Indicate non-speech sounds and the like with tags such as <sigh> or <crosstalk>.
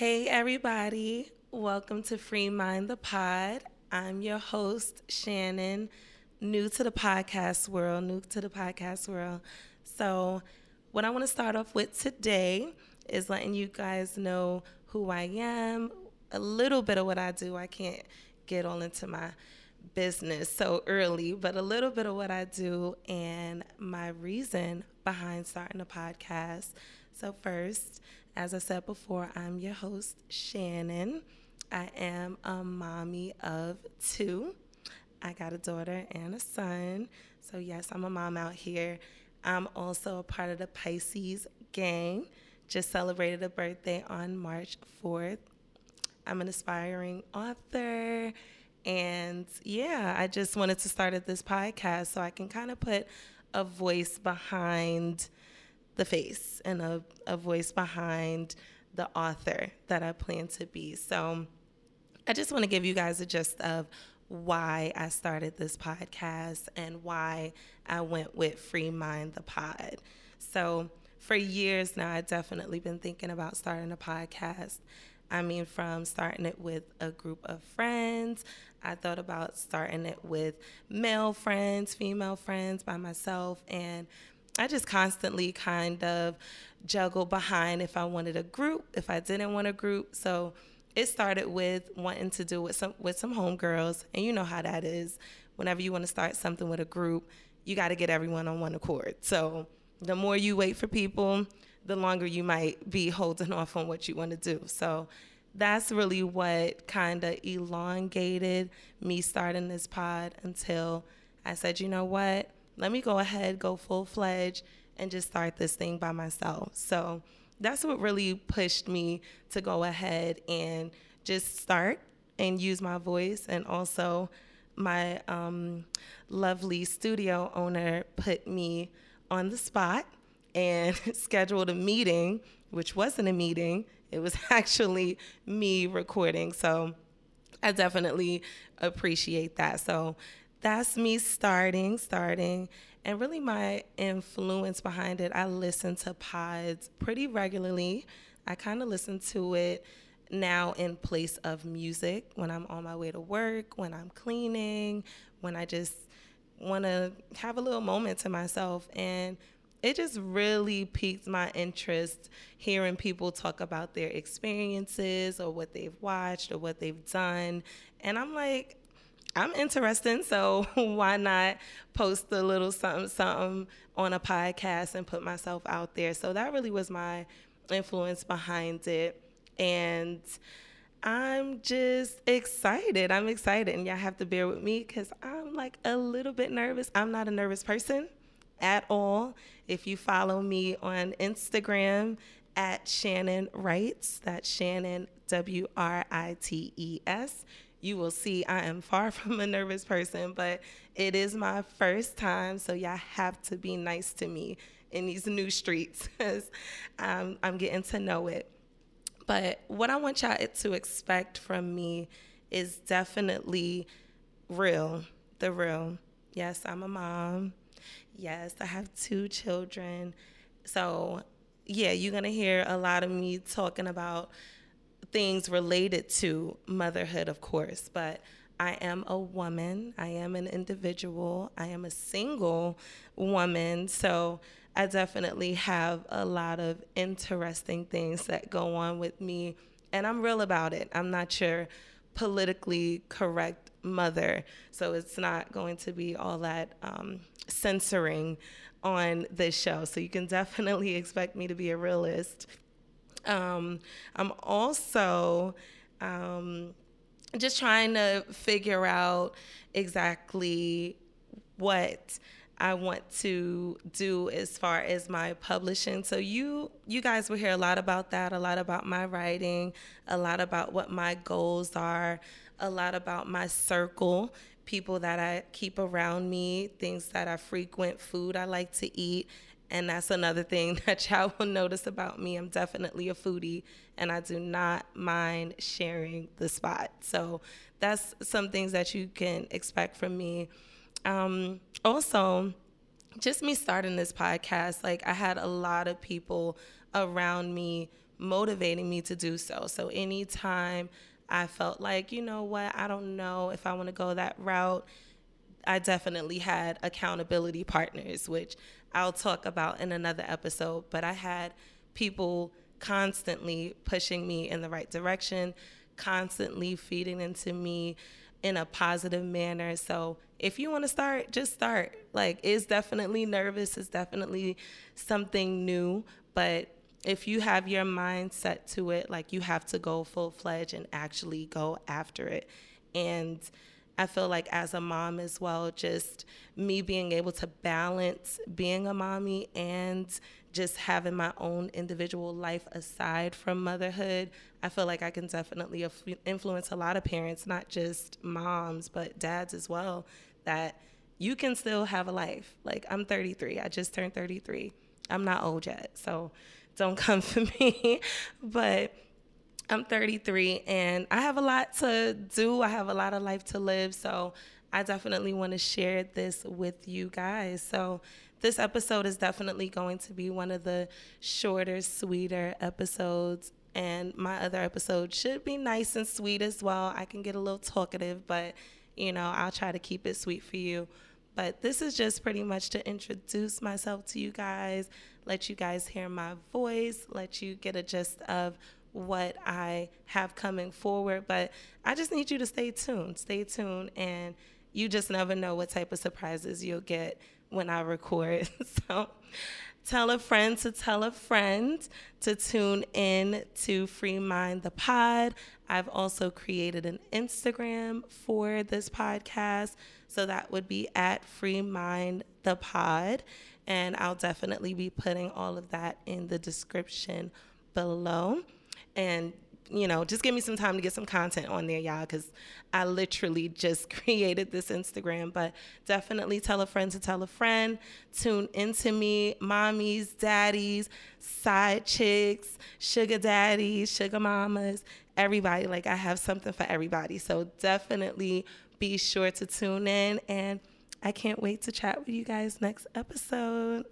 Hey, everybody. Welcome to Free Mind the Pod. I'm your host, Shannon, new to the podcast world, new to the podcast world. So, what I want to start off with today is letting you guys know who I am, a little bit of what I do. I can't get all into my business so early, but a little bit of what I do and my reason behind starting a podcast. So, first, as I said before, I'm your host, Shannon. I am a mommy of two. I got a daughter and a son. So, yes, I'm a mom out here. I'm also a part of the Pisces gang. Just celebrated a birthday on March 4th. I'm an aspiring author. And yeah, I just wanted to start at this podcast so I can kind of put a voice behind the face and a, a voice behind the author that I plan to be. So I just want to give you guys a gist of why I started this podcast and why I went with Free Mind the Pod. So, for years now, I've definitely been thinking about starting a podcast. I mean, from starting it with a group of friends, I thought about starting it with male friends, female friends, by myself, and I just constantly kind of juggle behind if I wanted a group, if I didn't want a group. So, it started with wanting to do with some with some homegirls, and you know how that is. Whenever you want to start something with a group, you got to get everyone on one accord. So the more you wait for people, the longer you might be holding <laughs> off on what you want to do. So that's really what kind of elongated me starting this pod until I said, you know what? Let me go ahead, go full fledged, and just start this thing by myself. So that's what really pushed me to go ahead and just start and use my voice. And also, my um, lovely studio owner put me on the spot and <laughs> scheduled a meeting, which wasn't a meeting, it was <laughs> actually me recording. So I definitely appreciate that. So that's me starting, starting. And really, my influence behind it, I listen to pods pretty regularly. I kind of listen to it now in place of music when I'm on my way to work, when I'm cleaning, when I just want to have a little moment to myself. And it just really piqued my interest hearing people talk about their experiences or what they've watched or what they've done. And I'm like, I'm interested, so <laughs> why not post a little something, something on a podcast and put myself out there? So that really was my influence behind it. And I'm just excited. I'm excited, and y'all have to bear with me because I'm like a little bit nervous. I'm not a nervous person at all. If you follow me on Instagram at Shannon Writes, that's Shannon W R I T E S you will see I am far <laughs> from a nervous person, but it is my first time, so y'all have to be nice to me in these new streets <laughs> because um, I'm getting to know it. But what I want y'all to expect from me is definitely real, the real. Yes, I'm a mom. Yes, I have two children. So, yeah, you're going to hear a lot of me talking about things related to motherhood, of course, but I am a woman. I am an individual. I am a single woman. So I definitely have a lot of interesting things that go on with me. And I'm real about it. I'm not your politically correct mother. So it's not going to be all that um, censoring on this show. So you can <laughs> definitely expect me to be a realist um, I'm also um, just trying to figure out exactly what I want to do as far as my publishing. So you you guys will hear a lot about that, a lot about my writing, a lot about what my goals are, a lot about my circle, people that I keep around me, things that I frequent, food I like to eat, and that's another thing <laughs> that y'all will notice about me. I'm definitely a foodie and I do not mind sharing the spot. So that's some things that you can expect from me. Um, also, just me starting this podcast, like I had a lot of people around me motivating me to do so. So anytime I felt like, you know what, I don't know if I want to go that route, I definitely had accountability partners, which I'll talk about in another episode. But I had people constantly pushing me in the right direction, constantly feeding into me in a positive manner. So if you want to start, just start. Like it's definitely nervous, it's definitely something new, but if you have your mind set to it, like you have to go full fledged and actually go after it. And I feel like as a mom as well, just me being able to balance being a mommy and just having my own individual life aside from motherhood, I feel like I can definitely influence a lot of parents, not just moms, but dads as well, that you can still have a life. Like I'm 33, I just turned 33. I'm not old yet, so don't <laughs> come for me. but I'm 33 and I have a lot to do. I have a lot of life to live. So I definitely want to share this with you guys. So this episode is definitely going to be one of the shorter, sweeter episodes. And my other episode should be nice and sweet as well. I can get a little talkative, but you know, I'll try to keep it sweet for you. But this is just pretty much to introduce myself to you guys, let you guys hear my voice, let you get a gist of what I have coming forward. But I just need you to stay tuned. Stay tuned, and you just never know what type of surprises you'll get when I record. <laughs> so tell a friend to tell a friend to tune in to Free Mind the Pod. I've also created an Instagram for this podcast. So that would be at Free Mind the Pod. And I'll definitely be putting all of that in the description below and you know, just give me some time to get some content on there, y'all, because I literally just <laughs> created this Instagram. But definitely tell a friend to tell a friend. Tune into me, mommies, daddies, side chicks, sugar daddies, sugar mamas, everybody. Like, I have something for everybody. So definitely be sure to tune in. And I can't wait to chat with you guys next episode.